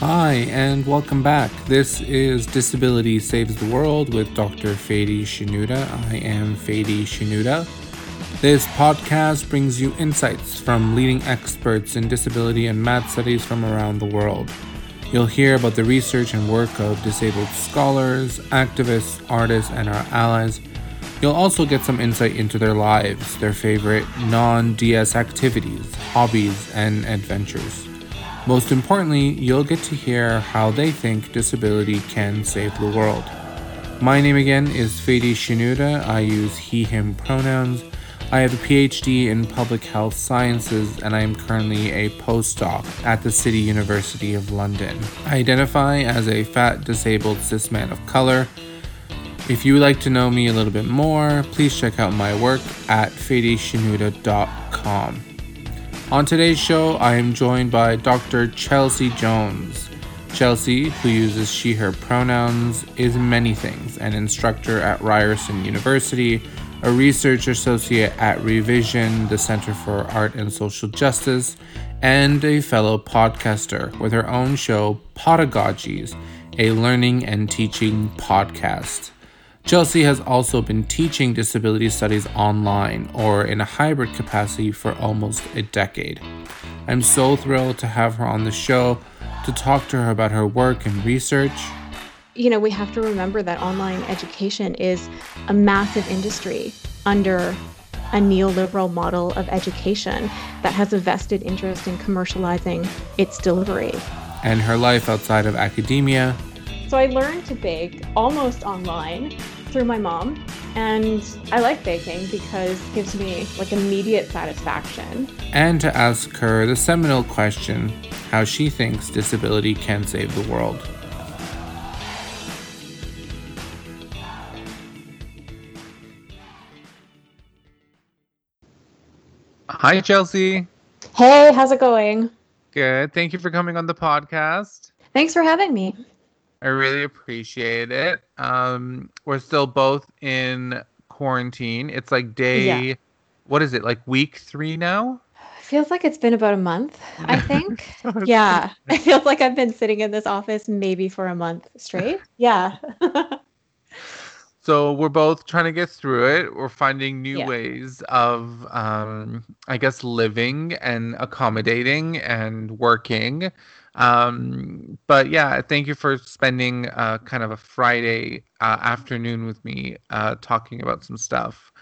Hi, and welcome back. This is Disability Saves the World with Dr. Fady Shanouda. I am Fady Shanouda. This podcast brings you insights from leading experts in disability and mad studies from around the world. You'll hear about the research and work of disabled scholars, activists, artists, and our allies. You'll also get some insight into their lives, their favorite non DS activities, hobbies, and adventures. Most importantly, you'll get to hear how they think disability can save the world. My name again is Fady Shanouda. I use he, him pronouns. I have a PhD in public health sciences and I am currently a postdoc at the City University of London. I identify as a fat, disabled cis man of color. If you would like to know me a little bit more, please check out my work at fadyshanouda.com. On today's show, I am joined by Dr. Chelsea Jones. Chelsea, who uses she, her pronouns, is many things an instructor at Ryerson University, a research associate at Revision, the Center for Art and Social Justice, and a fellow podcaster with her own show, Podagogies, a learning and teaching podcast. Chelsea has also been teaching disability studies online or in a hybrid capacity for almost a decade. I'm so thrilled to have her on the show to talk to her about her work and research. You know, we have to remember that online education is a massive industry under a neoliberal model of education that has a vested interest in commercializing its delivery. And her life outside of academia. So I learned to bake almost online through my mom. And I like baking because it gives me like immediate satisfaction. And to ask her the seminal question how she thinks disability can save the world. Hi, Chelsea. Hey, how's it going? Good. Thank you for coming on the podcast. Thanks for having me. I really appreciate it. Um, we're still both in quarantine. It's like day, yeah. what is it, like week three now? feels like it's been about a month, I think. yeah. It feels like I've been sitting in this office maybe for a month straight. Yeah. so we're both trying to get through it. We're finding new yeah. ways of, um, I guess, living and accommodating and working. Um, but yeah, thank you for spending uh, kind of a Friday uh, afternoon with me uh, talking about some stuff.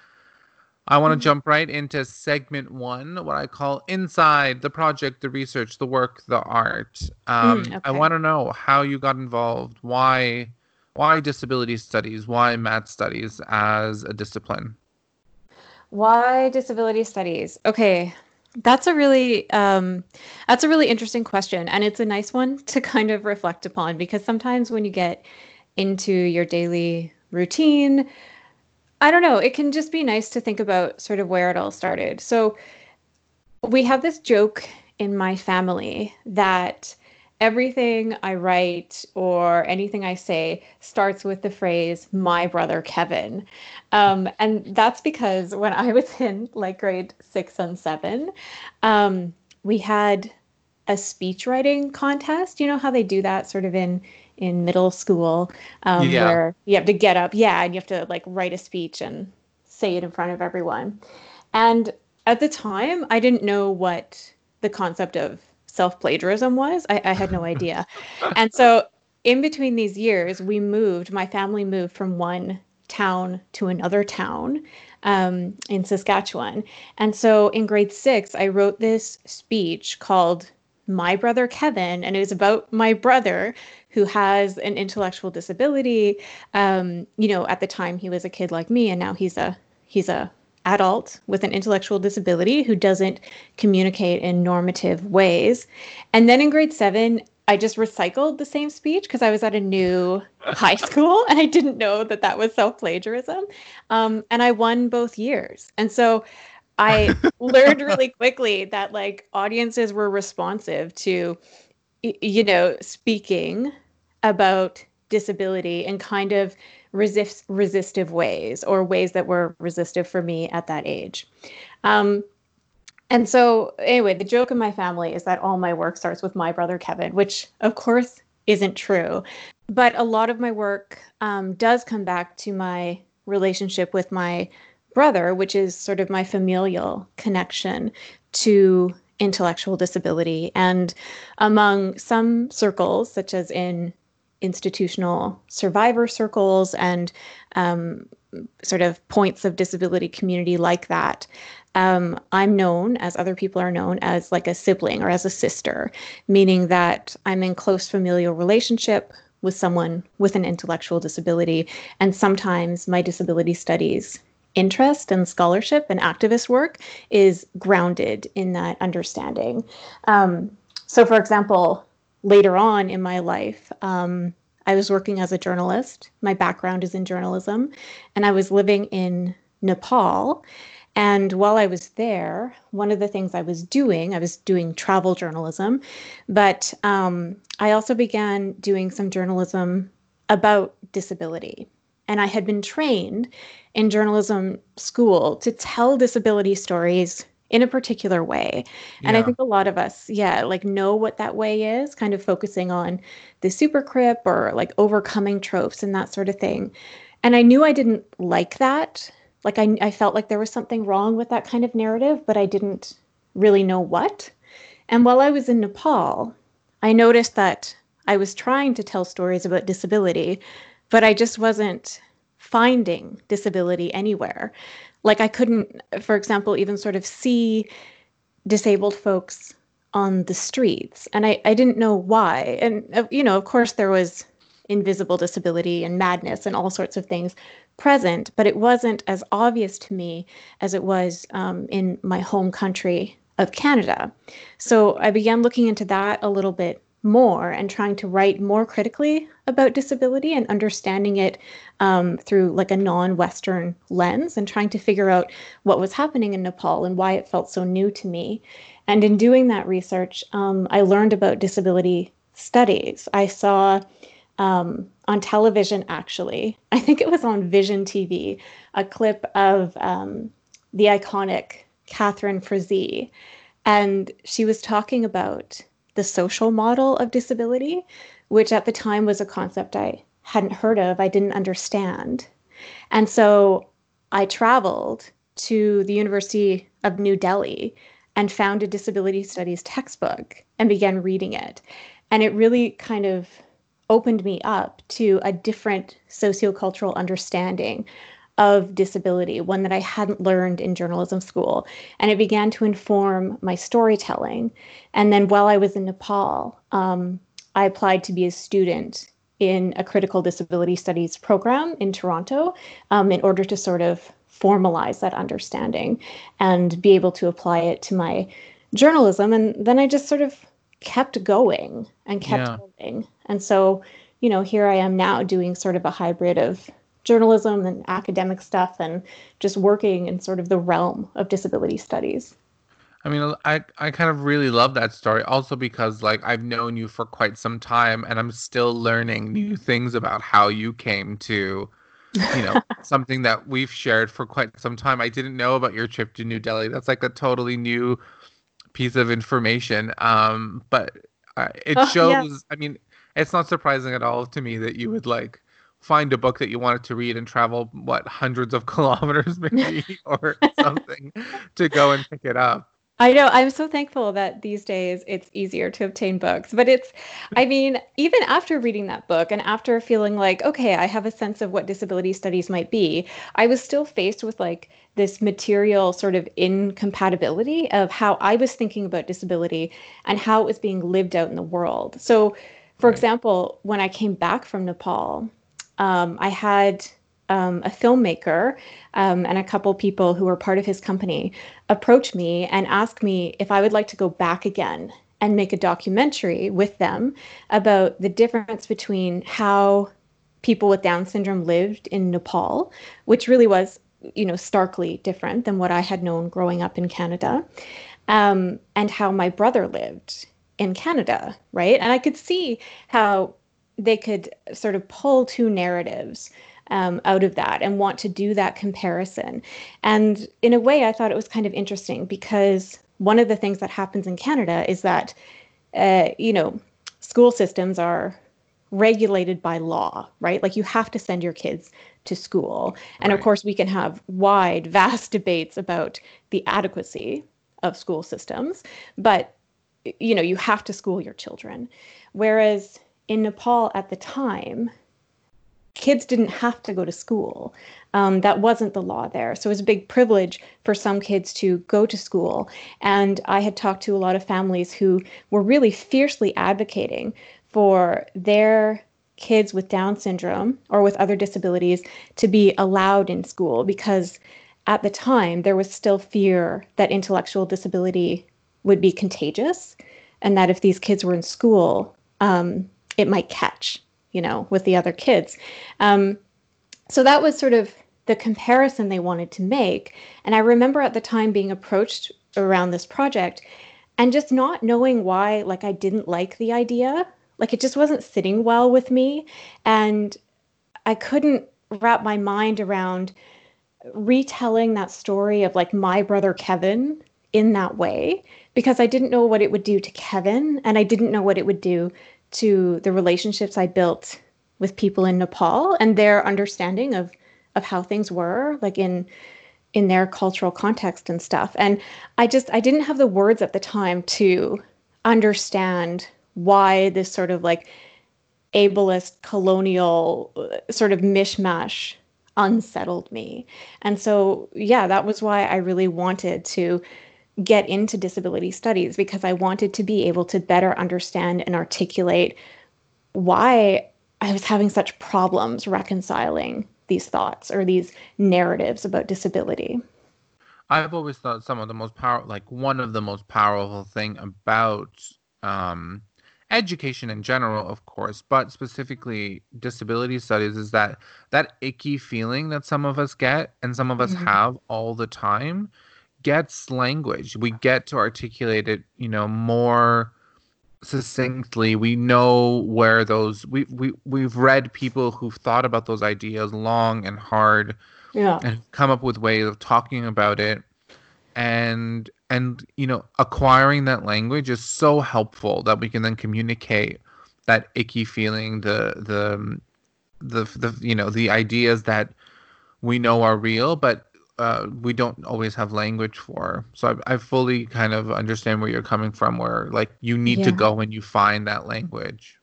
I want to mm-hmm. jump right into segment one, what I call inside the project, the research, the work, the art. Um, mm, okay. I want to know how you got involved, why, why disability studies, why mad studies as a discipline. Why disability studies? Okay, that's a really um, that's a really interesting question, and it's a nice one to kind of reflect upon because sometimes when you get into your daily routine, I don't know, it can just be nice to think about sort of where it all started. So we have this joke in my family that everything I write or anything I say starts with the phrase "my brother Kevin," um, and that's because when I was in like grade six and seven, um, we had a speech writing contest. You know how they do that sort of in in middle school, um, yeah. where you have to get up, yeah, and you have to like write a speech and say it in front of everyone. And at the time, I didn't know what the concept of self plagiarism was. I, I had no idea. and so in between these years, we moved, my family moved from one town to another town um, in Saskatchewan. And so in grade six, I wrote this speech called My Brother Kevin, and it was about my brother who has an intellectual disability. Um, you know, at the time he was a kid like me, and now he's a he's a adult with an intellectual disability who doesn't communicate in normative ways. And then in grade seven, I just recycled the same speech because I was at a new high school and I didn't know that that was self plagiarism. Um, and I won both years. And so I learned really quickly that like audiences were responsive to, you know, speaking about disability and kind of resist resistive ways or ways that were resistive for me at that age. Um, and so, anyway, the joke in my family is that all my work starts with my brother Kevin, which of course isn't true. But a lot of my work um, does come back to my relationship with my brother, which is sort of my familial connection to intellectual disability. And among some circles, such as in institutional survivor circles and um, sort of points of disability community like that, um, I'm known, as other people are known, as like a sibling or as a sister, meaning that I'm in close familial relationship with someone with an intellectual disability. And sometimes my disability studies interest and scholarship and activist work is grounded in that understanding. Um, so, for example, later on in my life, um, I was working as a journalist. My background is in journalism, and I was living in Nepal. And while I was there, one of the things I was doing, I was doing travel journalism, but um, I also began doing some journalism about disability. And I had been trained in journalism school to tell disability stories in a particular way. And I think a lot of us, yeah, like know what that way is, kind of focusing on the super crip or like overcoming tropes and that sort of thing. And I knew I didn't like that like I, I felt like there was something wrong with that kind of narrative, but I didn't really know what. And while I was in Nepal, I noticed that I was trying to tell stories about disability, but I just wasn't finding disability anywhere. Like I couldn't, for example, even sort of see disabled folks on the streets. And I, I didn't know why. And, uh, you know, of course, there was invisible disability and madness and all sorts of things present, but it wasn't as obvious to me as it was um, in my home country of Canada. So I began looking into that a little bit more and trying to write more critically about disability and understanding it um, through like a non-western lens and trying to figure out what was happening in nepal and why it felt so new to me and in doing that research um, i learned about disability studies i saw um, on television, actually. I think it was on Vision TV, a clip of um, the iconic catherine Frazee. And she was talking about the social model of disability, which at the time was a concept I hadn't heard of, I didn't understand. And so I traveled to the University of New Delhi and found a disability studies textbook and began reading it. And it really kind of opened me up to a different sociocultural understanding of disability, one that I hadn't learned in journalism school. And it began to inform my storytelling. And then while I was in Nepal, um, I applied to be a student in a critical disability studies program in Toronto um, in order to sort of formalize that understanding and be able to apply it to my journalism. And then I just sort of kept going and kept yeah. going. And so, you know, here I am now doing sort of a hybrid of journalism and academic stuff and just working in sort of the realm of disability studies. I mean, I, I kind of really love that story also because, like, I've known you for quite some time and I'm still learning new things about how you came to, you know, something that we've shared for quite some time. I didn't know about your trip to New Delhi. That's like a totally new piece of information. Um, but uh, it oh, shows. Yeah. I mean, it's not surprising at all to me that you would like find a book that you wanted to read and travel what hundreds of kilometers maybe or something to go and pick it up. I know. I'm so thankful that these days it's easier to obtain books. But it's, I mean, even after reading that book and after feeling like, okay, I have a sense of what disability studies might be, I was still faced with like this material sort of incompatibility of how I was thinking about disability and how it was being lived out in the world. So, for right. example, when I came back from Nepal, um, I had um, a filmmaker um, and a couple people who were part of his company approach me and ask me if I would like to go back again and make a documentary with them about the difference between how people with Down syndrome lived in Nepal, which really was, you know, starkly different than what I had known growing up in Canada, um, and how my brother lived in Canada, right? And I could see how they could sort of pull two narratives um, out of that and want to do that comparison. And in a way, I thought it was kind of interesting because one of the things that happens in Canada is that, uh, you know, school systems are regulated by law, right? Like you have to send your kids to school. And right. of course, we can have wide, vast debates about the adequacy of school systems, but you know, you have to school your children. Whereas in Nepal at the time, kids didn't have to go to school. Um, that wasn't the law there. So it was a big privilege for some kids to go to school. And I had talked to a lot of families who were really fiercely advocating for their kids with Down syndrome or with other disabilities to be allowed in school because at the time there was still fear that intellectual disability would be contagious and that if these kids were in school, um, it might catch, you know, with the other kids. Um, so that was sort of the comparison they wanted to make. And I remember at the time being approached around this project and just not knowing why, like, I didn't like the idea. Like, it just wasn't sitting well with me. And I couldn't wrap my mind around retelling that story of like my brother Kevin in that way because I didn't know what it would do to Kevin and I didn't know what it would do to the relationships I built with people in Nepal and their understanding of of how things were like in in their cultural context and stuff. And I just I didn't have the words at the time to understand why this sort of like ableist colonial uh, sort of mishmash unsettled me. And so yeah, that was why I really wanted to get into disability studies because I wanted to be able to better understand and articulate why I was having such problems reconciling these thoughts or these narratives about disability. I've always thought some of the most powerful, like one of the most powerful thing about um, education in general, of course, but specifically disability studies is that that icky feeling that some of us get and some of us mm-hmm. have all the time gets language. We get to articulate it, you know, more succinctly. We know where those we we we've read people who've thought about those ideas long and hard, yeah, and come up with ways of talking about it, and and you know, acquiring that language is so helpful that we can then communicate that icky feeling, the the the the you know the ideas that we know are real, but uh, we don't always have language for. So I, I, fully kind of understand where you're coming from, where like you need yeah. to go and you find that language.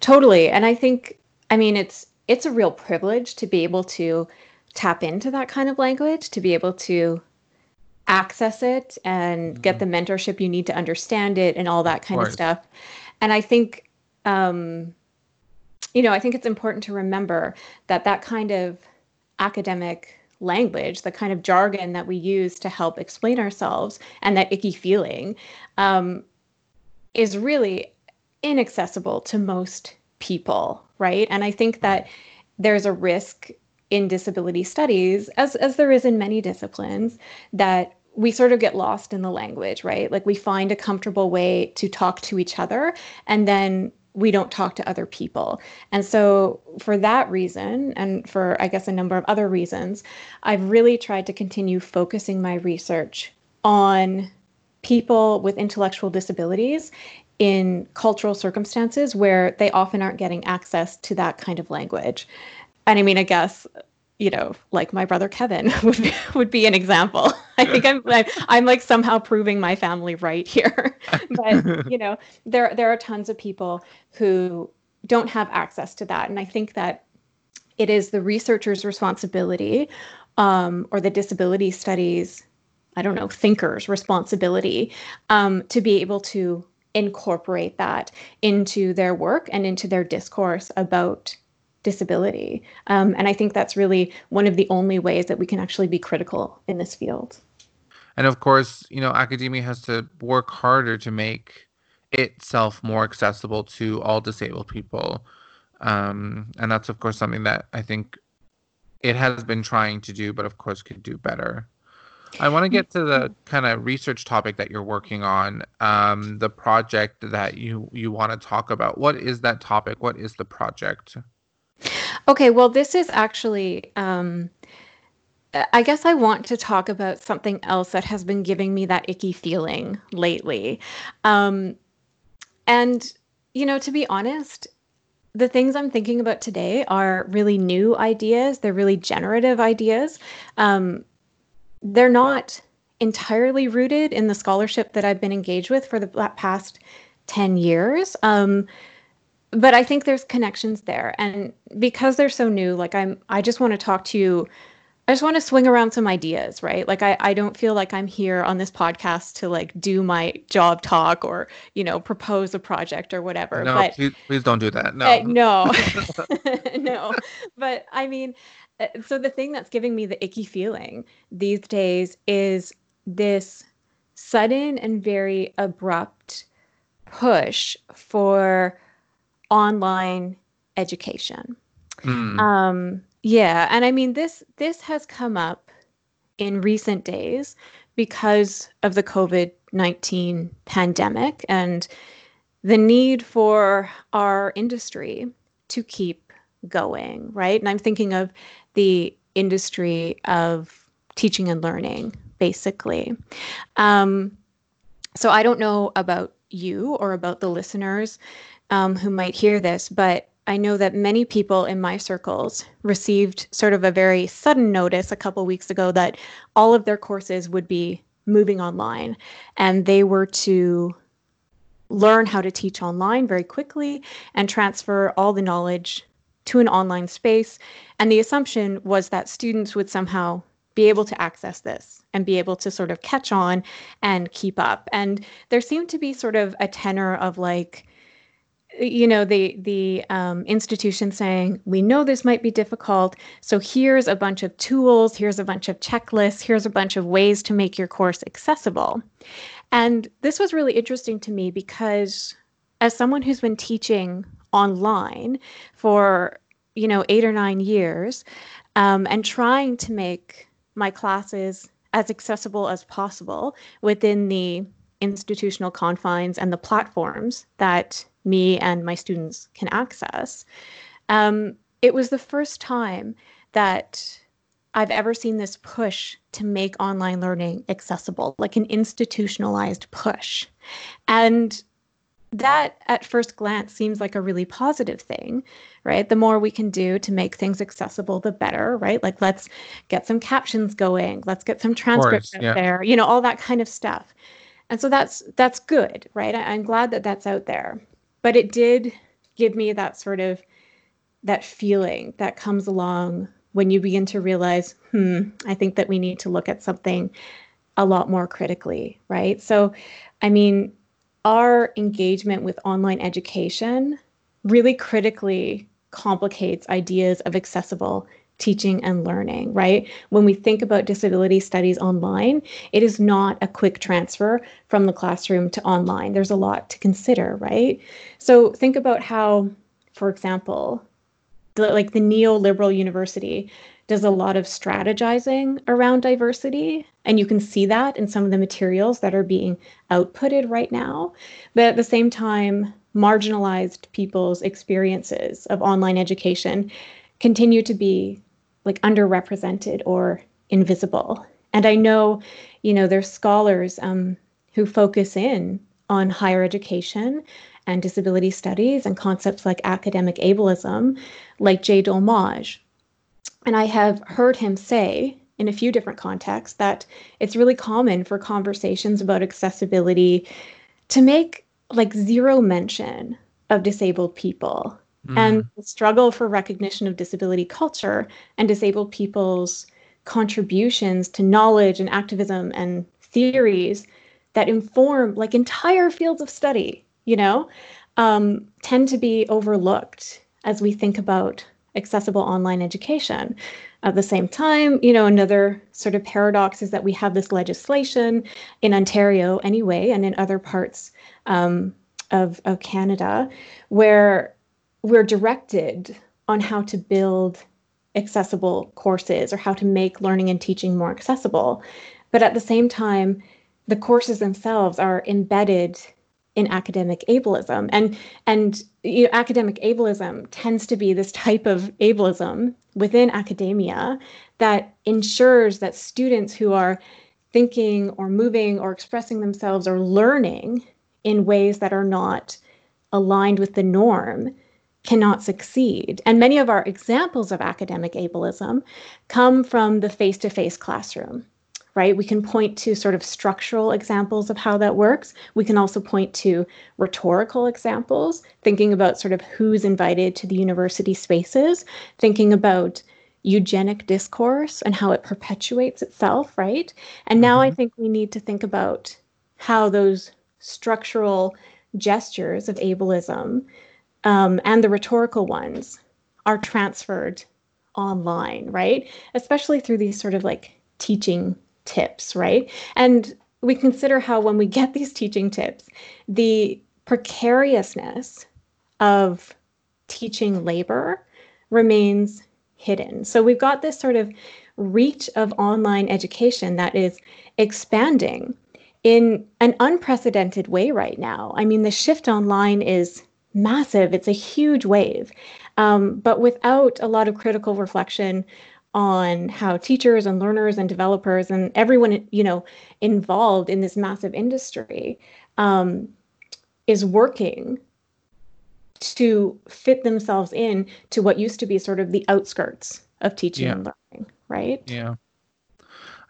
Totally, and I think I mean it's it's a real privilege to be able to tap into that kind of language, to be able to access it and mm-hmm. get the mentorship you need to understand it and all that kind of, of stuff. And I think, um, you know, I think it's important to remember that that kind of academic language, the kind of jargon that we use to help explain ourselves, and that icky feeling um, is really inaccessible to most people, right? And I think that there's a risk in disability studies, as as there is in many disciplines, that we sort of get lost in the language, right? Like we find a comfortable way to talk to each other, and then we don't talk to other people. And so, for that reason, and for I guess a number of other reasons, I've really tried to continue focusing my research on people with intellectual disabilities in cultural circumstances where they often aren't getting access to that kind of language. And I mean, I guess you know, like my brother Kevin would be, would be an example. I think I'm I'm like somehow proving my family right here. but you know, there there are tons of people who don't have access to that, and I think that it is the researcher's responsibility, um, or the disability studies, I don't know, thinkers' responsibility um, to be able to incorporate that into their work and into their discourse about disability. Um, and I think that's really one of the only ways that we can actually be critical in this field. And of course, you know, academia has to work harder to make itself more accessible to all disabled people. Um, and that's, of course, something that I think it has been trying to do, but of course, could do better. I want to get to the kind of research topic that you're working on, um, the project that you you want to talk about. What is that topic? What is the project? Okay, well, this is actually um, I guess I want to talk about something else that has been giving me that icky feeling lately. Um, and, you know, to be honest, the things I'm thinking about today are really new ideas. They're really generative ideas. Um, they're not entirely rooted in the scholarship that I've been engaged with for the past 10 years. Um, but I think there's connections there. And because they're so new, like I'm, I just want to talk to you I just want to swing around some ideas, right? Like I, I don't feel like I'm here on this podcast to like do my job talk or, you know, propose a project or whatever. No, but, please, please don't do that. No. Uh, no. no. But I mean, uh, so the thing that's giving me the icky feeling these days is this sudden and very abrupt push for online education. Mm. Um, yeah, and I mean this this has come up in recent days because of the COVID-19 pandemic and the need for our industry to keep going, right? And I'm thinking of the industry of teaching and learning, basically. Um, so I don't know about you or about the listeners um, who might hear this, but I know that many people in my circles received sort of a very sudden notice a couple weeks ago that all of their courses would be moving online and they were to learn how to teach online very quickly and transfer all the knowledge to an online space. And the assumption was that students would somehow be able to access this and be able to sort of catch on and keep up. And there seemed to be sort of a tenor of like, you know the the um, institution saying we know this might be difficult. So here's a bunch of tools here's a bunch of checklists here's a bunch of ways to make your course accessible. And this was really interesting to me because as someone who's been teaching online for you know eight or nine years um, and trying to make my classes as accessible as possible within the institutional confines and the platforms that me and my students can access. Um, it was the first time that I've ever seen this push to make online learning accessible, like an institutionalized push. And that at first glance seems like a really positive thing, right? The more we can do to make things accessible, the better, right? Like let's get some captions going, let's get some transcripts course, yeah. there, you know, all that kind of stuff. And so that's that's good, right? I, I'm glad that that's out there but it did give me that sort of that feeling that comes along when you begin to realize, hmm, I think that we need to look at something a lot more critically, right? So, I mean, our engagement with online education really critically complicates ideas of accessible teaching and learning, right? When we think about disability studies online, it is not a quick transfer from the classroom to online. There's a lot to consider, right? So think about how, for example, the, like the neoliberal university does a lot of strategizing around diversity. And you can see that in some of the materials that are being outputted right now. But at the same time, marginalized people's experiences of online education continue to be like underrepresented or invisible. And I know, you know, there's scholars um, who focus in on higher education and disability studies and concepts like academic ableism, like Jay Dolmage. And I have heard him say in a few different contexts that it's really common for conversations about accessibility to make like zero mention of disabled people mm. and the struggle for recognition of disability culture and disabled people's contributions to knowledge and activism and theories that inform like entire fields of study, you know, um, tend to be overlooked as we think about accessible online education. At the same time, you know, another sort of paradox is that we have this legislation in Ontario anyway, and in other parts um, of, of Canada, where we're directed on how to build accessible courses or how to make learning and teaching more accessible. But at the same time, the courses themselves are embedded in academic ableism and and you know, academic ableism tends to be this type of ableism within academia that ensures that students who are thinking or moving or expressing themselves or learning in ways that are not aligned with the norm cannot succeed. And many of our examples of academic ableism come from the face to face classroom, right? We can point to sort of structural examples of how that works. We can also point to rhetorical examples, thinking about sort of who's invited to the university spaces, thinking about eugenic discourse and how it perpetuates itself, right? And now mm-hmm. I think we need to think about how those structural gestures of ableism um, and the rhetorical ones are transferred online, right? Especially through these sort of like teaching tips, right? And we consider how when we get these teaching tips, the precariousness of teaching labor remains hidden. So we've got this sort of reach of online education that is expanding in an unprecedented way right now. I mean, the shift online is massive, it's a huge wave. Um, but without a lot of critical reflection on how teachers and learners and developers and everyone you know involved in this massive industry um, is working to fit themselves in to what used to be sort of the outskirts of teaching yeah. and learning right yeah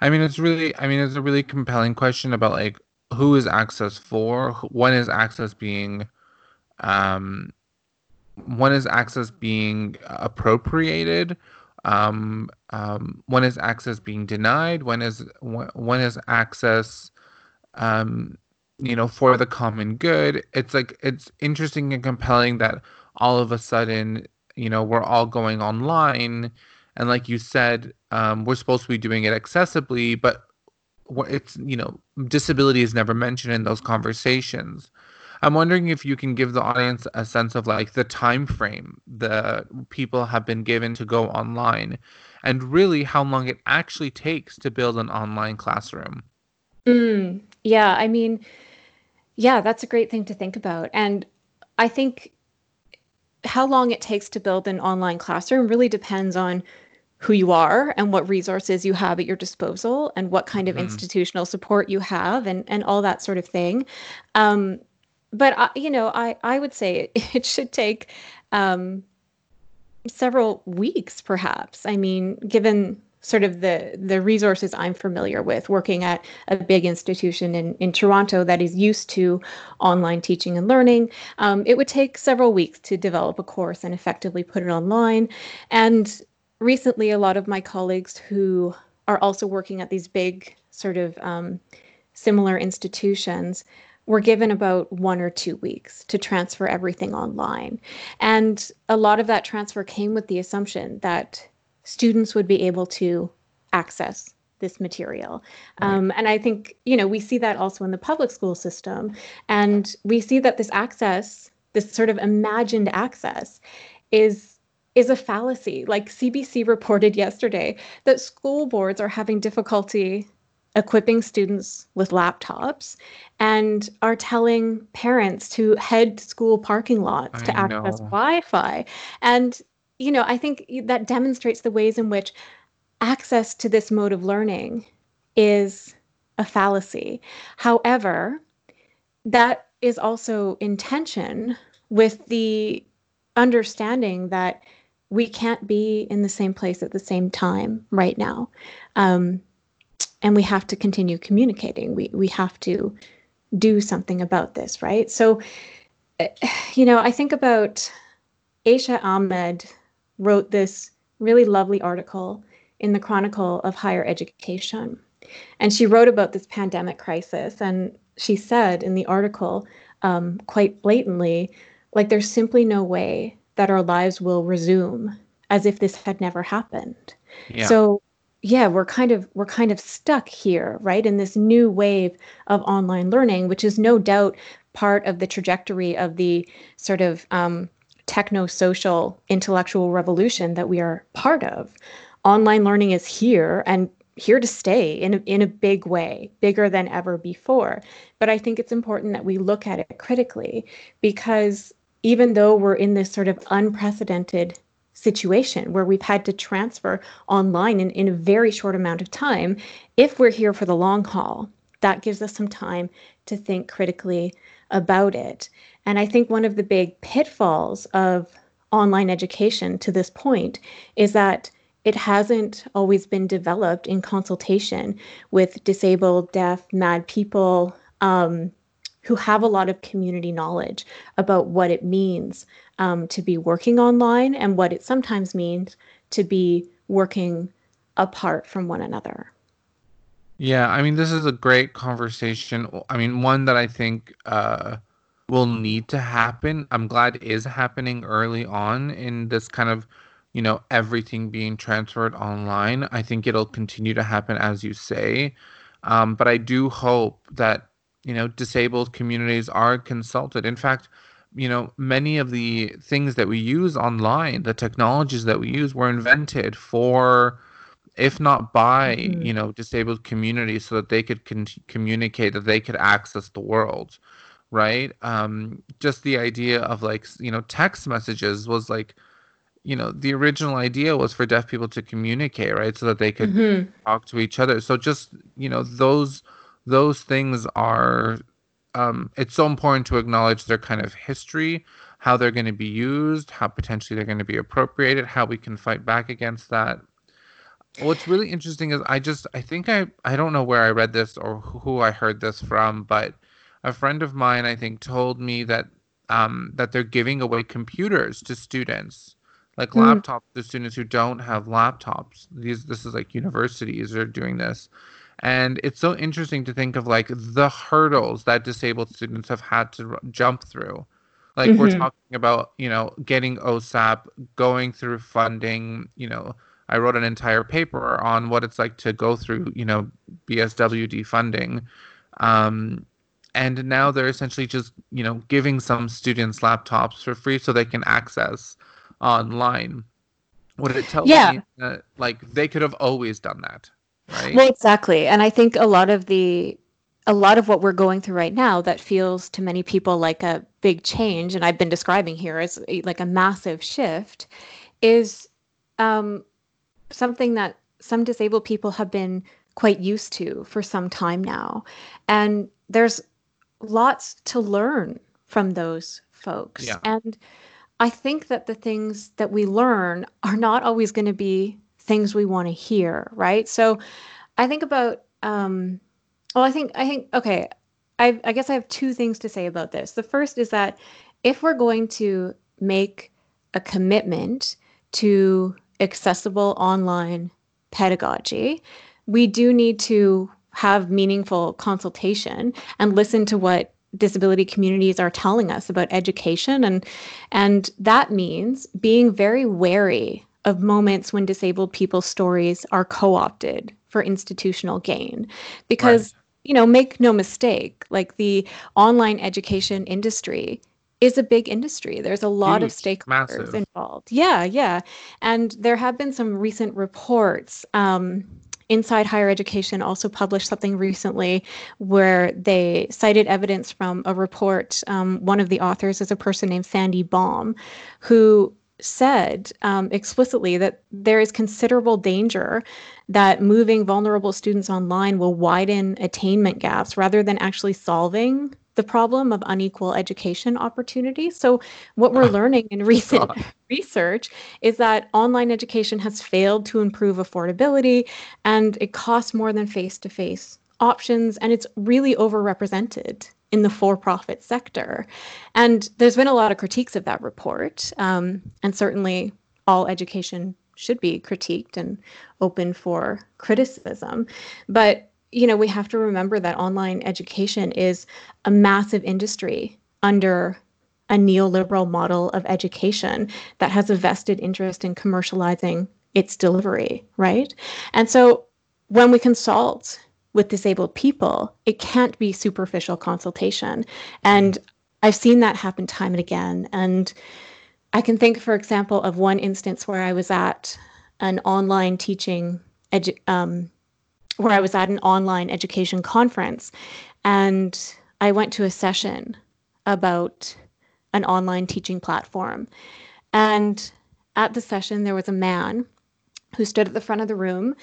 i mean it's really i mean it's a really compelling question about like who is access for when is access being um when is access being appropriated? Um, um, when is access being denied? One is when is access um, you know for the common good? It's like it's interesting and compelling that all of a sudden you know we're all going online and like you said um, we're supposed to be doing it accessibly but it's you know disability is never mentioned in those conversations I'm wondering if you can give the audience a sense of like the time frame the people have been given to go online and really how long it actually takes to build an online classroom. Mm, yeah, I mean, yeah, that's a great thing to think about. And I think how long it takes to build an online classroom really depends on who you are and what resources you have at your disposal and what kind of mm. institutional support you have and, and all that sort of thing. Um, but I, you know, I I would say it, it should take um, several weeks, perhaps. I mean, given sort of the the resources I'm familiar with, working at a big institution in in Toronto that is used to online teaching and learning, um, it would take several weeks to develop a course and effectively put it online. And recently, a lot of my colleagues who are also working at these big sort of um, similar institutions were given about one or two weeks to transfer everything online. And a lot of that transfer came with the assumption that students would be able to access this material. Right. Um, and I think, you know, we see that also in the public school system. And we see that this access, this sort of imagined access, is is a fallacy. Like CBC reported yesterday that school boards are having difficulty equipping students with laptops and are telling parents to head to school parking lots I to access know. Wi-Fi. And you know, I think that demonstrates the ways in which access to this mode of learning is a fallacy. However, that is also in tension with the understanding that we can't be in the same place at the same time right now. Um, and we have to continue communicating. We we have to do something about this, right? So, eh, you know, I think about Aisha Ahmad wrote this really lovely article in the Chronicle of Higher Education. And she wrote about this pandemic crisis. And she said in the article, um, quite blatantly, like, there's simply no way that our lives will resume as if this had never happened. Yeah. So yeah we're kind of we're kind of stuck here right in this new wave of online learning which is no doubt part of the trajectory of the sort of um, techno-social intellectual revolution that we are part of online learning is here and here to stay in a, in a big way, bigger than ever before. But I think it's important that we look at it critically because even though we're in this sort of unprecedented situation where we've had to transfer online in, in a very short amount of time, if we're here for the long haul, that gives us some time to think critically about it. And I think one of the big pitfalls of online education to this point is that it hasn't always been developed in consultation with disabled, deaf, mad people um, who have a lot of community knowledge about what it means um, to be working online and what it sometimes means to be working apart from one another. Yeah, I mean, this is a great conversation. I mean, one that I think uh, will need to happen. I'm glad is happening early on in this kind of, you know, everything being transferred online. I think it'll continue to happen as you say. Um, but I do hope that, you know, disabled communities are consulted. In fact, you know, many of the things that we use online, the technologies that we use, were invented for, if not by, mm-hmm. you know, disabled communities, so that they could con- communicate, that they could access the world, right? Um, just the idea of like, you know, text messages was like, you know, the original idea was for deaf people to communicate, right, so that they could mm-hmm. talk to each other. So just, you know, those those things are um, it's so important to acknowledge their kind of history, how they're going to be used, how potentially they're going to be appropriated, how we can fight back against that. What's really interesting is I just I think I I don't know where I read this or who I heard this from, but a friend of mine I think told me that um, that they're giving away computers to students, like mm. laptops to students who don't have laptops. These this is like universities are doing this, and it's so interesting to think of like the hurdles that disabled students have had to jump through. Like mm-hmm. we're talking about, you know, getting OSAP, going through funding, you know, I wrote an entire paper on what it's like to go through, you know, BSWD funding. Um, and now they're essentially just, you know, giving some students laptops for free so they can access online. What it tells yeah. me that like they could have always done that right? Well, exactly. And I think a lot of the a lot of what we're going through right now that feels to many people like a big change and I've been describing here as like a massive shift is um, something that some disabled people have been quite used to for some time now. And there's lots to learn from those folks. Yeah. And I think that the things that we learn are not always going to be things we want to hear, right? So I think about um well I think I think okay, I I guess I have two things to say about this. The first is that if we're going to make a commitment to accessible online pedagogy, we do need to have meaningful consultation and listen to what disability communities are telling us about education and and that means being very wary of moments when disabled people's stories are co-opted for institutional gain because right. you know make no mistake like the online education industry is a big industry there's a lot Huge, of stakeholders massive. involved yeah yeah and there have been some recent reports um, Inside Higher Education also published something recently where they cited evidence from a report. Um, one of the authors is a person named Sandy Baum, who said um, explicitly that there is considerable danger that moving vulnerable students online will widen attainment gaps rather than actually solving the problem of unequal education opportunities. So, what we're learning in recent research is that online education has failed to improve affordability and it costs more than face to face options, and it's really overrepresented in the for profit sector. And there's been a lot of critiques of that report. Um, and certainly all education should be critiqued and open for criticism. But you know, we have to remember that online education is a massive industry under a neoliberal model of education that has a vested interest in commercializing its delivery, right? And so when we consult with disabled people, it can't be superficial consultation. And I've seen that happen time and again. And I can think, for example, of one instance where I was at an online teaching edu- um, where I was at an online education conference and I went to a session about an online teaching platform. And at the session, there was a man who stood at the front of the room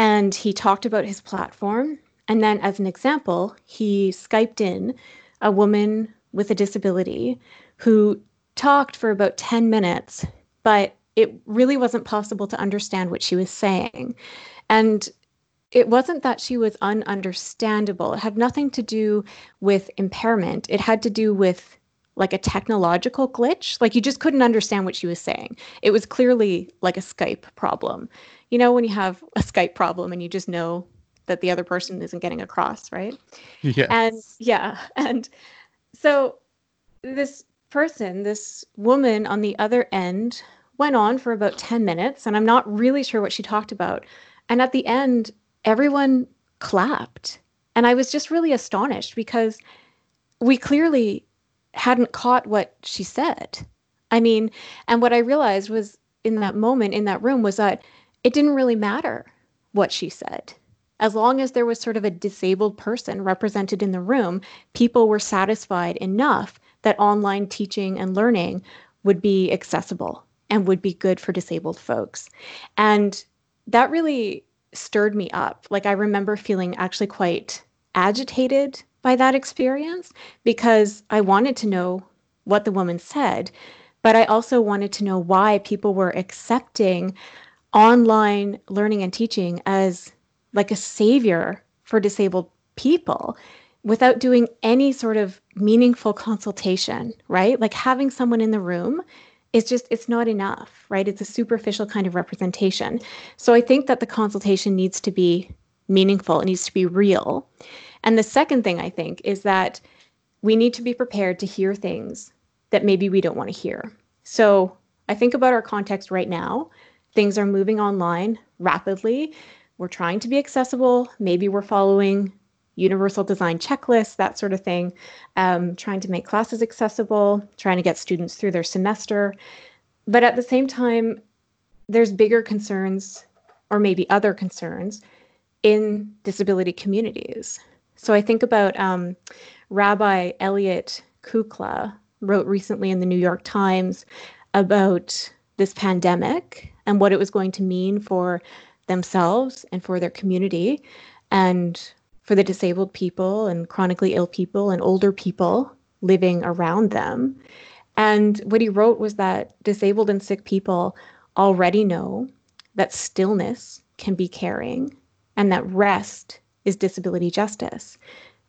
and he talked about his platform. And then, as an example, he Skyped in a woman with a disability who talked for about 10 minutes, but it really wasn't possible to understand what she was saying. And it wasn't that she was ununderstandable. It had nothing to do with impairment. It had to do with like a technological glitch. Like you just couldn't understand what she was saying. It was clearly like a Skype problem. You know, when you have a Skype problem and you just know that the other person isn't getting across, right? Yeah. And yeah. And so this person, this woman on the other end, went on for about 10 minutes, and I'm not really sure what she talked about. And at the end, everyone clapped. And I was just really astonished because we clearly hadn't caught what she said. I mean, and what I realized was in that moment in that room was that it didn't really matter what she said. As long as there was sort of a disabled person represented in the room, people were satisfied enough that online teaching and learning would be accessible and would be good for disabled folks. And that really stirred me up. Like I remember feeling actually quite agitated by that experience because I wanted to know what the woman said, but I also wanted to know why people were accepting online learning and teaching as like a savior for disabled people without doing any sort of meaningful consultation, right? Like having someone in the room is just it's not enough, right? It's a superficial kind of representation. So I think that the consultation needs to be meaningful, it needs to be real. And the second thing I think is that we need to be prepared to hear things that maybe we don't want to hear. So I think about our context right now. Things are moving online rapidly. We're trying to be accessible. Maybe we're following universal design checklists, that sort of thing, um, trying to make classes accessible, trying to get students through their semester. But at the same time, there's bigger concerns, or maybe other concerns, in disability communities. So I think about um, Rabbi Elliot Kukla wrote recently in the New York Times about this pandemic and what it was going to mean for themselves and for their community. And for the disabled people and chronically ill people and older people living around them. And what he wrote was that disabled and sick people already know that stillness can be caring and that rest is disability justice.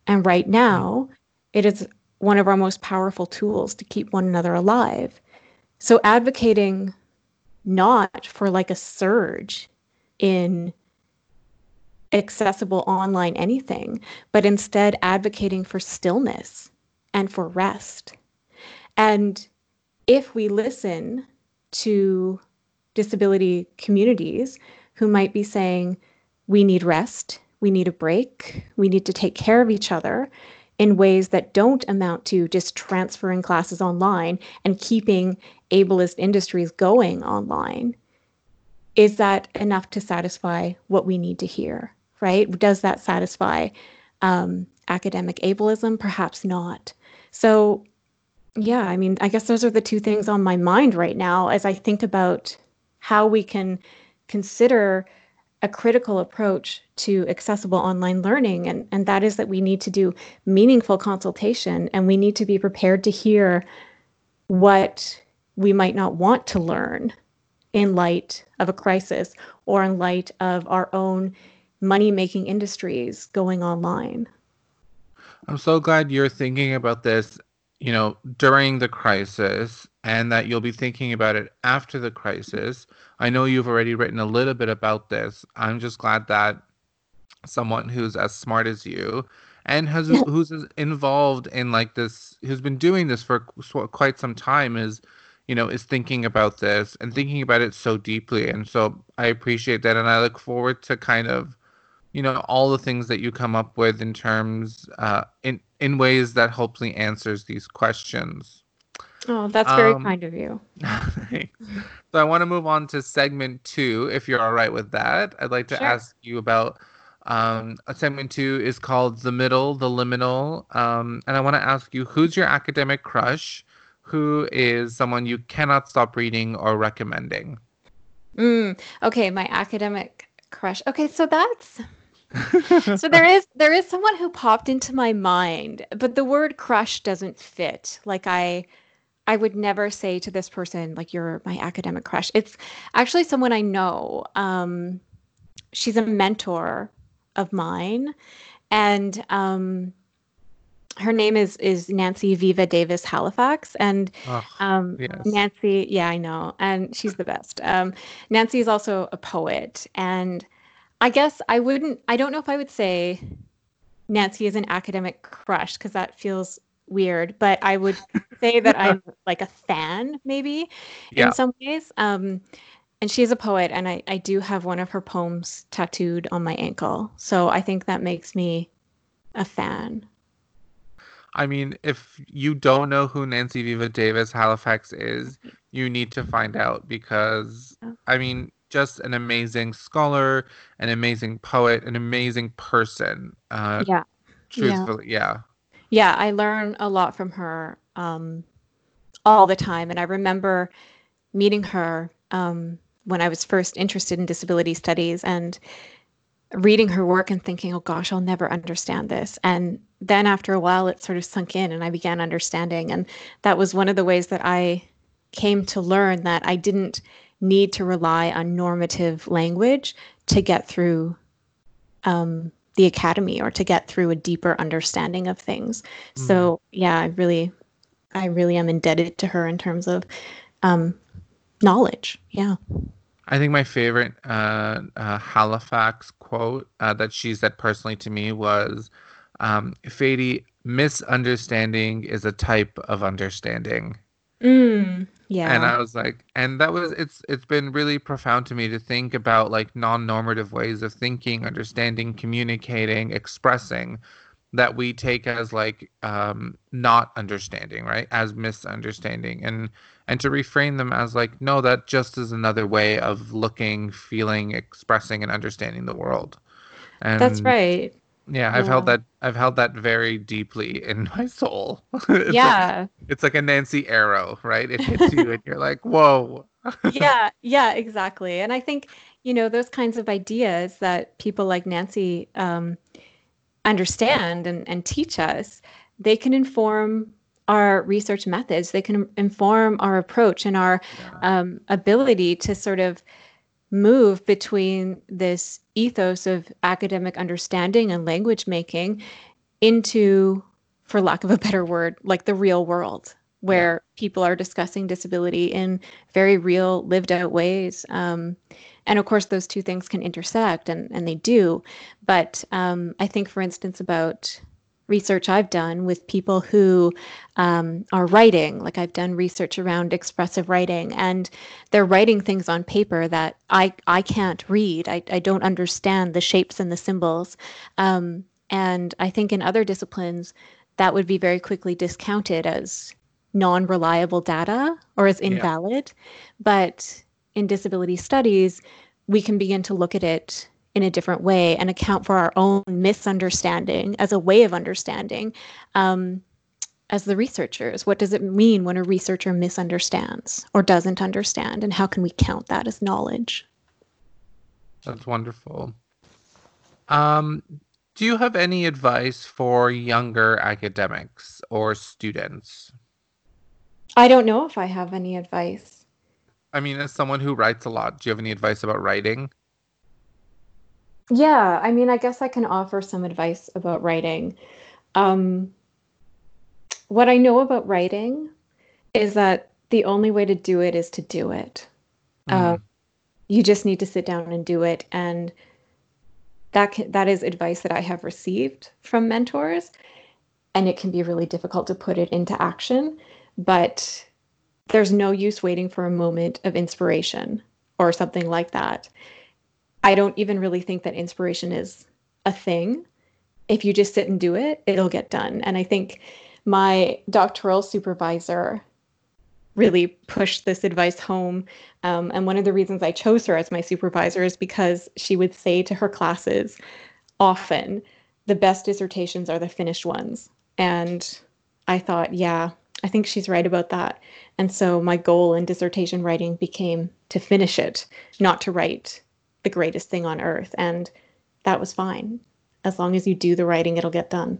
And right now, it is one of our most powerful tools to keep one another alive. So advocating not for like a surge in accessible online anything, but instead advocating for stillness and for rest. And if we listen to disability communities who might be saying, we need rest, we need a break, we need to take care of each other in ways that don't amount to just transferring classes online and keeping ableist industries going online, is that enough to satisfy what we need to hear? right? Does that satisfy um, academic ableism? Perhaps not. So, yeah, I mean, I guess those are the two things on my mind right now as I think about how we can consider a critical approach to accessible online learning and, and that is that we need to do meaningful consultation and we need to be prepared to hear what we might not want to learn in light of a crisis or in light of our own money making industries going online. I'm so glad you're thinking about this, you know, during the crisis and that you'll be thinking about it after the crisis. I know you've already written a little bit about this. I'm just glad that someone who's as smart as you and has who's involved in like this who's been doing this for quite some time is you know is thinking about this and thinking about it so deeply and so i appreciate that and i look forward to kind of you know all the things that you come up with in terms uh, in in ways that hopefully answers these questions. Oh, that's very um, kind of you. so I want to move on to segment two, if you're all right with that. I'd like to sure. ask you about Um, segment two is called The Middle, The Liminal. Um, and I want to ask you who's your academic crush? Who is someone you cannot stop reading or recommending? Mm, okay, my academic crush. Okay, so that's so there is there is someone who popped into my mind, but the word crush doesn't fit. Like I I would never say to this person like you're my academic crush. It's actually someone I know. Um, she's a mentor of mine, and um, her name is is Nancy Viva Davis Halifax, and oh, um, yes. Nancy, yeah, I know, and she's the best. Um, Nancy is also a poet, and I guess I wouldn't, I don't know if I would say Nancy is an academic crush because that feels weird, but I would say that I'm like a fan, maybe yeah. in some ways. Um, and she's a poet, and I, I do have one of her poems tattooed on my ankle. So I think that makes me a fan. I mean, if you don't know who Nancy Viva Davis Halifax is, you need to find out because, I mean, just an amazing scholar, an amazing poet, an amazing person. Uh, yeah. Truthfully, yeah. yeah. Yeah, I learn a lot from her um, all the time. And I remember meeting her um, when I was first interested in disability studies and reading her work and thinking, oh gosh, I'll never understand this. And then after a while, it sort of sunk in and I began understanding. And that was one of the ways that I came to learn that I didn't need to rely on normative language to get through um, the academy or to get through a deeper understanding of things. Mm. So yeah, I really, I really am indebted to her in terms of um, knowledge. Yeah. I think my favorite uh, uh, Halifax quote uh, that she said personally to me was, um, "Fady, misunderstanding is a type of understanding." Mm, yeah. And I was like, and that was it's it's been really profound to me to think about like non-normative ways of thinking, understanding, communicating, expressing that we take as like um not understanding, right? As misunderstanding and and to reframe them as like no, that just is another way of looking, feeling, expressing and understanding the world. And That's right. Yeah, I've yeah. held that I've held that very deeply in my soul. it's yeah. Like, it's like a Nancy arrow, right? It hits you and you're like, "Whoa." yeah, yeah, exactly. And I think, you know, those kinds of ideas that people like Nancy um, understand and, and teach us, they can inform our research methods. They can inform our approach and our yeah. um, ability to sort of move between this ethos of academic understanding and language making into, for lack of a better word, like the real world where people are discussing disability in very real, lived out ways. Um, and of course, those two things can intersect, and, and they do. But um, I think, for instance, about research I've done with people who um, are writing. Like I've done research around expressive writing, and they're writing things on paper that I I can't read. I I don't understand the shapes and the symbols. Um, and I think in other disciplines, that would be very quickly discounted as non-reliable data or as invalid. Yeah. But in disability studies, we can begin to look at it in a different way and account for our own misunderstanding as a way of understanding um, as the researchers. What does it mean when a researcher misunderstands or doesn't understand? And how can we count that as knowledge? That's wonderful. Um, do you have any advice for younger academics or students? I don't know if I have any advice. I mean, as someone who writes a lot, do you have any advice about writing? Yeah, I mean, I guess I can offer some advice about writing. Um, what I know about writing is that the only way to do it is to do it. Mm. Uh, you just need to sit down and do it, and that can, that is advice that I have received from mentors, and it can be really difficult to put it into action. But there's no use waiting for a moment of inspiration or something like that. I don't even really think that inspiration is a thing. If you just sit and do it, it'll get done. And I think my doctoral supervisor really pushed this advice home. Um, and one of the reasons I chose her as my supervisor is because she would say to her classes often the best dissertations are the finished ones. And I thought, yeah, I think she's right about that. And so my goal in dissertation writing became to finish it, not to write the greatest thing on earth. And that was fine. As long as you do the writing, it'll get done.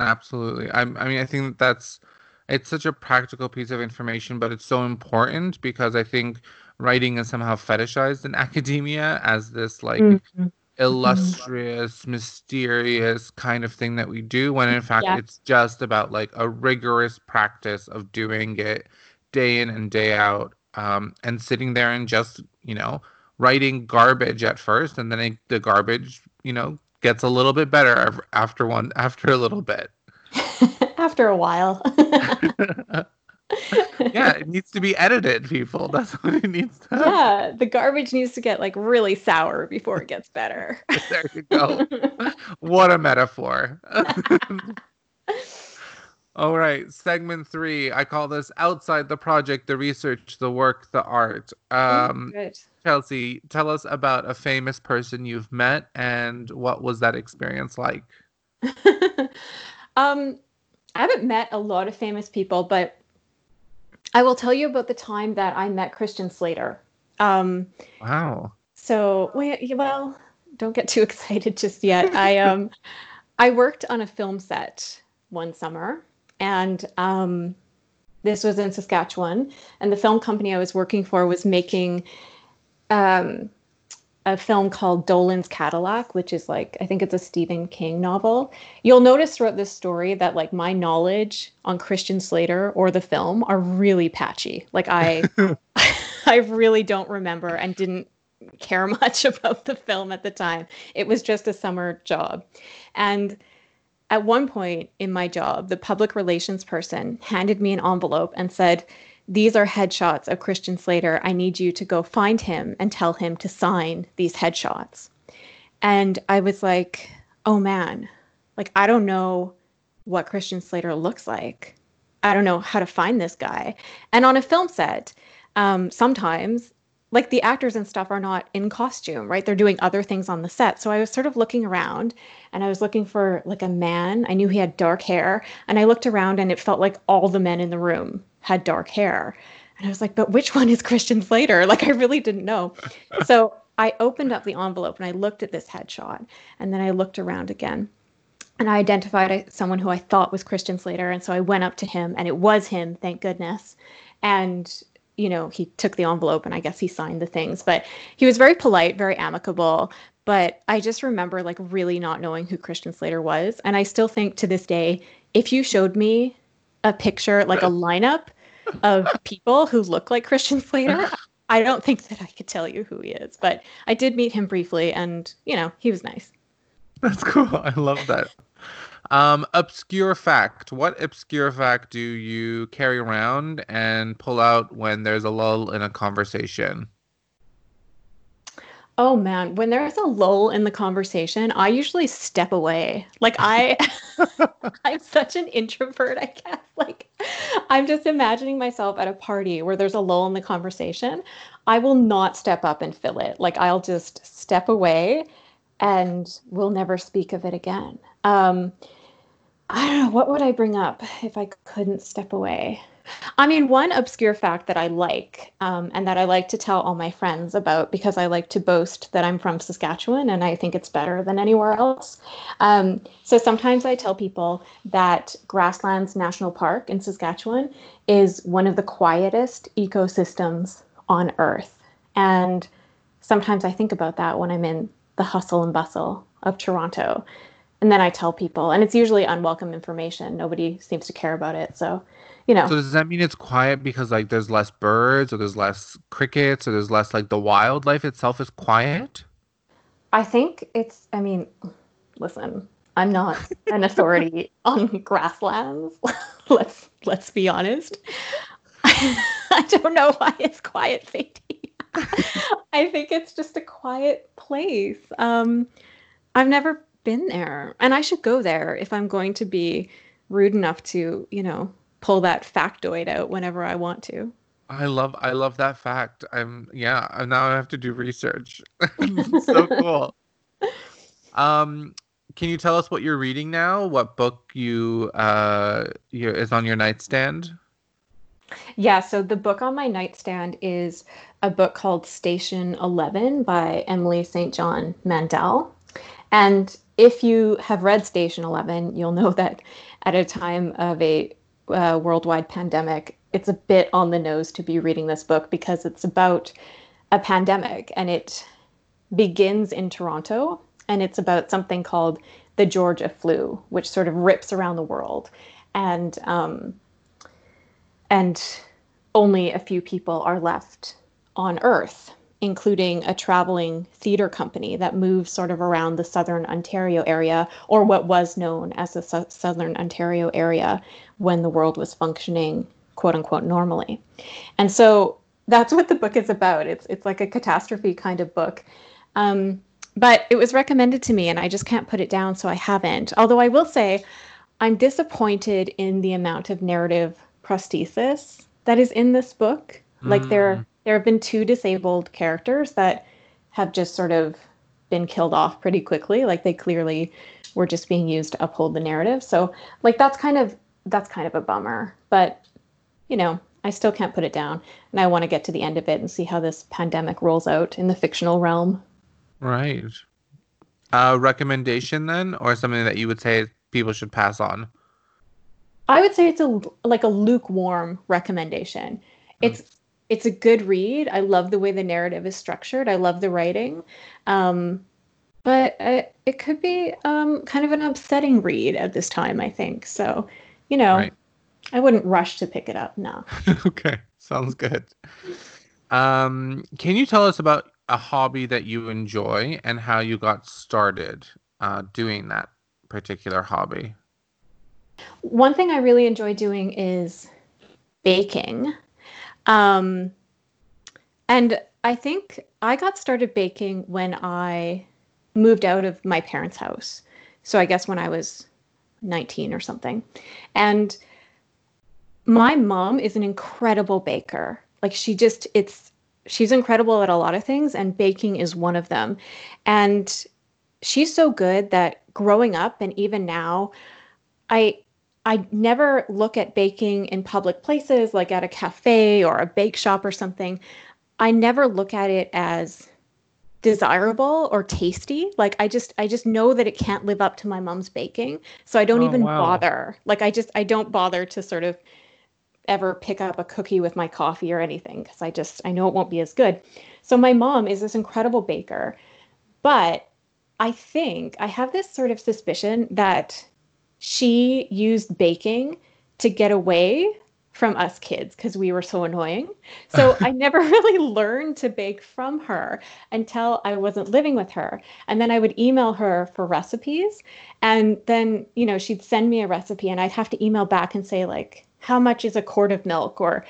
Absolutely. I, I mean, I think that that's it's such a practical piece of information, but it's so important because I think writing is somehow fetishized in academia as this like mm-hmm. illustrious, mm-hmm. mysterious kind of thing that we do, when in fact yeah. it's just about like a rigorous practice of doing it day in and day out, um, and sitting there and just you know writing garbage at first, and then it, the garbage you know gets a little bit better after one after a little bit. after a while. yeah, it needs to be edited, people. That's what it needs to. Yeah, the garbage needs to get like really sour before it gets better. there you go. what a metaphor. All right, segment three. I call this outside the project, the research, the work, the art. Um, oh, Chelsea, tell us about a famous person you've met and what was that experience like? um, I haven't met a lot of famous people, but I will tell you about the time that I met Christian Slater. Um, wow. So, well, don't get too excited just yet. I um, I worked on a film set one summer, and um, this was in Saskatchewan, and the film company I was working for was making um, a film called Dolan's Cadillac, which is like, I think it's a Stephen King novel. You'll notice throughout this story that like my knowledge on Christian Slater or the film are really patchy. Like I I really don't remember and didn't care much about the film at the time. It was just a summer job. And at one point in my job, the public relations person handed me an envelope and said, these are headshots of Christian Slater. I need you to go find him and tell him to sign these headshots. And I was like, oh man, like, I don't know what Christian Slater looks like. I don't know how to find this guy. And on a film set, um, sometimes like the actors and stuff are not in costume, right? They're doing other things on the set. So I was sort of looking around and I was looking for like a man. I knew he had dark hair and I looked around and it felt like all the men in the room had dark hair. And I was like, but which one is Christian Slater? Like, I really didn't know. so I opened up the envelope and I looked at this headshot. And then I looked around again and I identified someone who I thought was Christian Slater. And so I went up to him and it was him, thank goodness. And, you know, he took the envelope and I guess he signed the things. But he was very polite, very amicable. But I just remember like really not knowing who Christian Slater was. And I still think to this day, if you showed me a picture, like a lineup of people who look like Christian Slater, I don't think that I could tell you who he is. But I did meet him briefly, and you know, he was nice. That's cool. I love that. Um, obscure fact. What obscure fact do you carry around and pull out when there's a lull in a conversation? Oh man, when there's a lull in the conversation, I usually step away. Like I I'm such an introvert, I guess. Like I'm just imagining myself at a party where there's a lull in the conversation. I will not step up and fill it. Like I'll just step away and we'll never speak of it again. Um I don't know, what would I bring up if I couldn't step away? I mean, one obscure fact that I like um, and that I like to tell all my friends about because I like to boast that I'm from Saskatchewan and I think it's better than anywhere else. Um, so sometimes I tell people that Grasslands National Park in Saskatchewan is one of the quietest ecosystems on Earth. And sometimes I think about that when I'm in the hustle and bustle of Toronto. And then I tell people, and it's usually unwelcome information. Nobody seems to care about it. So you know. So does that mean it's quiet because like there's less birds or there's less crickets or there's less like the wildlife itself is quiet? I think it's I mean, listen, I'm not an authority on grasslands. let's let's be honest. I don't know why it's quiet, Fady. I think it's just a quiet place. Um, I've never been there, and I should go there if I'm going to be rude enough to, you know, pull that factoid out whenever I want to. I love I love that fact. I'm yeah, now I have to do research. so cool. Um, can you tell us what you're reading now? What book you uh you, is on your nightstand? Yeah, so the book on my nightstand is a book called Station 11 by Emily St. John Mandel. And if you have read Station 11, you'll know that at a time of a uh, worldwide pandemic, it's a bit on the nose to be reading this book because it's about a pandemic and it begins in Toronto and it's about something called the Georgia flu, which sort of rips around the world. And um, and only a few people are left on Earth, including a traveling theater company that moves sort of around the southern Ontario area, or what was known as the su- southern Ontario area when the world was functioning quote unquote normally. And so that's what the book is about. It's it's like a catastrophe kind of book. Um, but it was recommended to me and I just can't put it down, so I haven't. Although I will say I'm disappointed in the amount of narrative prosthesis that is in this book. Mm. Like there mm. There have been two disabled characters that have just sort of been killed off pretty quickly. Like they clearly were just being used to uphold the narrative. So like that's kind of that's kind of a bummer. But you know, I still can't put it down. And I want to get to the end of it and see how this pandemic rolls out in the fictional realm. Right. A recommendation then, or something that you would say people should pass on? I would say it's a like a lukewarm recommendation. It's mm. It's a good read. I love the way the narrative is structured. I love the writing. Um, but it, it could be um, kind of an upsetting read at this time, I think. So, you know, right. I wouldn't rush to pick it up. No. okay, sounds good. Um, can you tell us about a hobby that you enjoy and how you got started uh, doing that particular hobby? One thing I really enjoy doing is baking. Um, and I think I got started baking when I moved out of my parents' house. So I guess when I was 19 or something. And my mom is an incredible baker. Like she just it's she's incredible at a lot of things and baking is one of them. And she's so good that growing up and even now I I never look at baking in public places like at a cafe or a bake shop or something. I never look at it as desirable or tasty. Like I just I just know that it can't live up to my mom's baking. So I don't oh, even wow. bother. Like I just I don't bother to sort of ever pick up a cookie with my coffee or anything because I just I know it won't be as good. So my mom is this incredible baker, but I think I have this sort of suspicion that she used baking to get away from us kids because we were so annoying. So I never really learned to bake from her until I wasn't living with her. And then I would email her for recipes. And then, you know, she'd send me a recipe and I'd have to email back and say, like, how much is a quart of milk or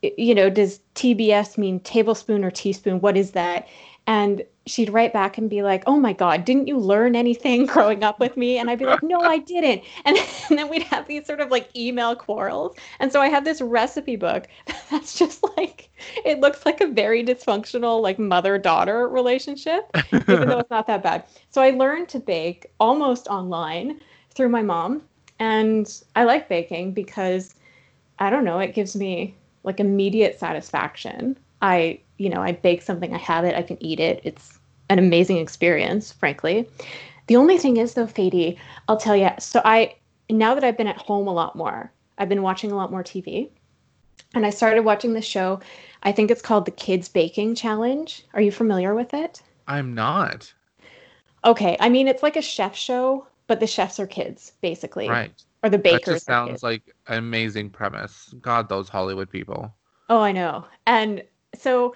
you know does tbs mean tablespoon or teaspoon what is that and she'd write back and be like oh my god didn't you learn anything growing up with me? And i'd be like no i didn't. And, and then we'd have these sort of like email quarrels. And so i have this recipe book that's just like it looks like a very dysfunctional like mother daughter relationship even though it's not that bad. So i learned to bake almost online through my mom. And i like baking because I don't know, it gives me like immediate satisfaction. I, you know, I bake something, I have it, I can eat it. It's an amazing experience, frankly. The only thing is though, Fady, I'll tell you, so I now that I've been at home a lot more, I've been watching a lot more TV. And I started watching the show. I think it's called the Kids Baking Challenge. Are you familiar with it? I'm not. Okay. I mean, it's like a chef show, but the chefs are kids, basically. Right or the bakers. That just sounds like an amazing premise. God, those Hollywood people. Oh, I know. And so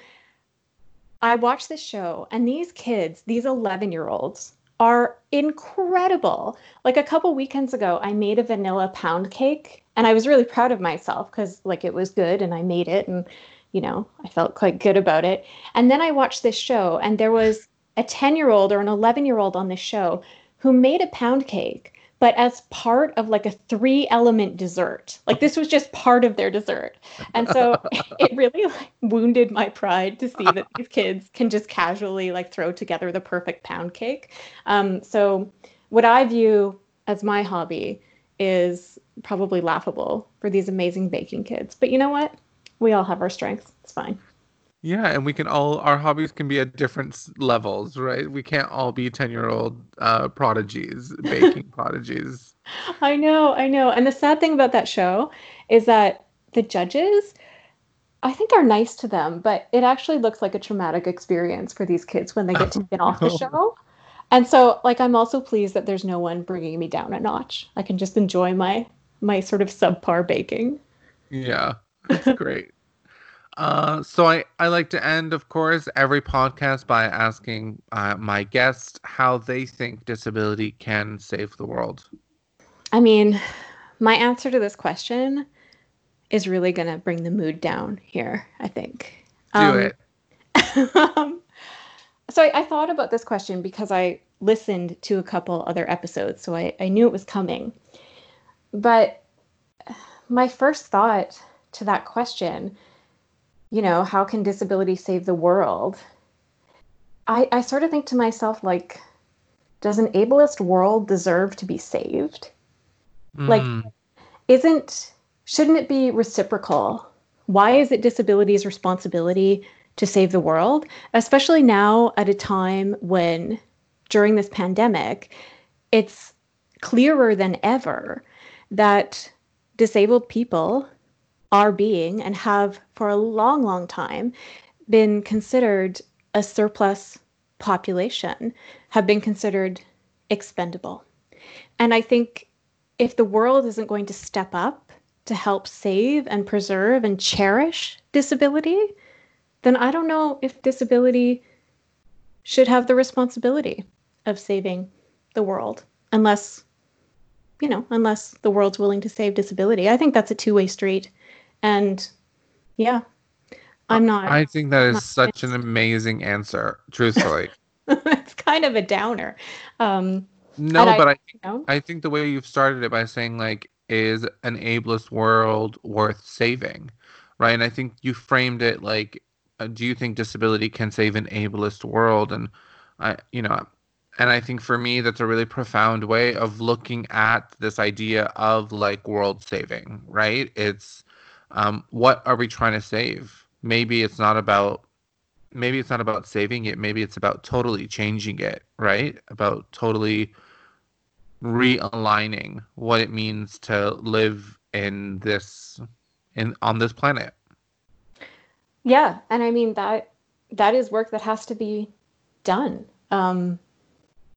I watched this show, and these kids, these 11 year olds, are incredible. Like a couple weekends ago, I made a vanilla pound cake, and I was really proud of myself because, like, it was good, and I made it, and you know, I felt quite good about it. And then I watched this show, and there was a 10 year old or an 11 year old on this show who made a pound cake but as part of like a three element dessert. Like this was just part of their dessert. And so it really like, wounded my pride to see that these kids can just casually like throw together the perfect pound cake. Um, so what I view as my hobby is probably laughable for these amazing baking kids. But you know what? We all have our strengths. It's fine. Yeah, and we can all our hobbies can be at different levels, right? We can't all be ten-year-old uh, prodigies, baking prodigies. I know, I know. And the sad thing about that show is that the judges, I think, are nice to them, but it actually looks like a traumatic experience for these kids when they get taken off the show. And so, like, I'm also pleased that there's no one bringing me down a notch. I can just enjoy my my sort of subpar baking. Yeah, that's great. Uh, so I, I like to end, of course, every podcast by asking uh, my guests how they think disability can save the world. I mean, my answer to this question is really going to bring the mood down here, I think. Do um, it. um, so I, I, thought about this question because I listened to a couple other episodes, so I, I knew it was coming. But my first thought to that question you know, how can disability save the world? I, I sort of think to myself, like, does an ableist world deserve to be saved? Mm. Like, isn't, shouldn't it be reciprocal? Why is it disability's responsibility to save the world? Especially now at a time when, during this pandemic, it's clearer than ever that disabled people are being and have for a long, long time been considered a surplus population, have been considered expendable. And I think if the world isn't going to step up to help save and preserve and cherish disability, then I don't know if disability should have the responsibility of saving the world unless you know unless the world's willing to save disability i think that's a two-way street and yeah, I'm not. I think that is such an amazing answer, truthfully. it's kind of a downer. Um, no, but I, I, you know? I think the way you've started it by saying, like, is an ableist world worth saving? Right. And I think you framed it like, uh, do you think disability can save an ableist world? And I, you know, and I think for me, that's a really profound way of looking at this idea of like world saving, right? It's, um, what are we trying to save? Maybe it's not about maybe it's not about saving it. Maybe it's about totally changing it, right? About totally realigning what it means to live in this in on this planet. Yeah, and I mean that that is work that has to be done. Um,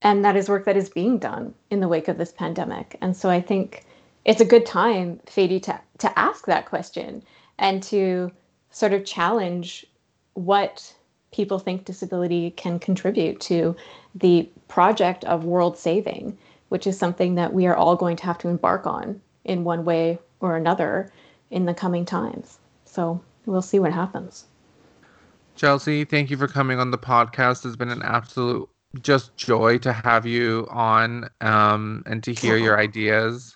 and that is work that is being done in the wake of this pandemic. And so I think it's a good time, Fady, to, to ask that question and to sort of challenge what people think disability can contribute to the project of world saving, which is something that we are all going to have to embark on in one way or another in the coming times. So we'll see what happens. Chelsea, thank you for coming on the podcast. It's been an absolute just joy to have you on um, and to hear your ideas.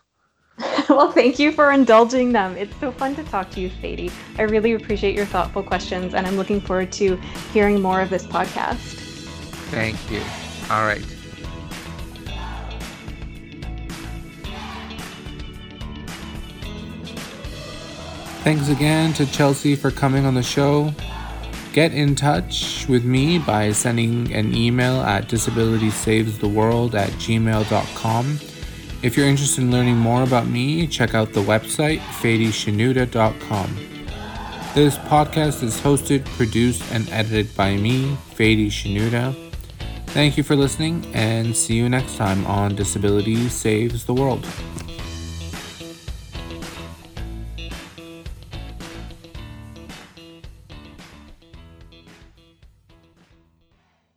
well, thank you for indulging them. It's so fun to talk to you, Fady. I really appreciate your thoughtful questions, and I'm looking forward to hearing more of this podcast. Thank you. All right. Thanks again to Chelsea for coming on the show. Get in touch with me by sending an email at disabilitysavestheworld at gmail.com if you're interested in learning more about me, check out the website fadyshanouda.com. This podcast is hosted, produced, and edited by me, Fady Shanouda. Thank you for listening, and see you next time on Disability Saves the World.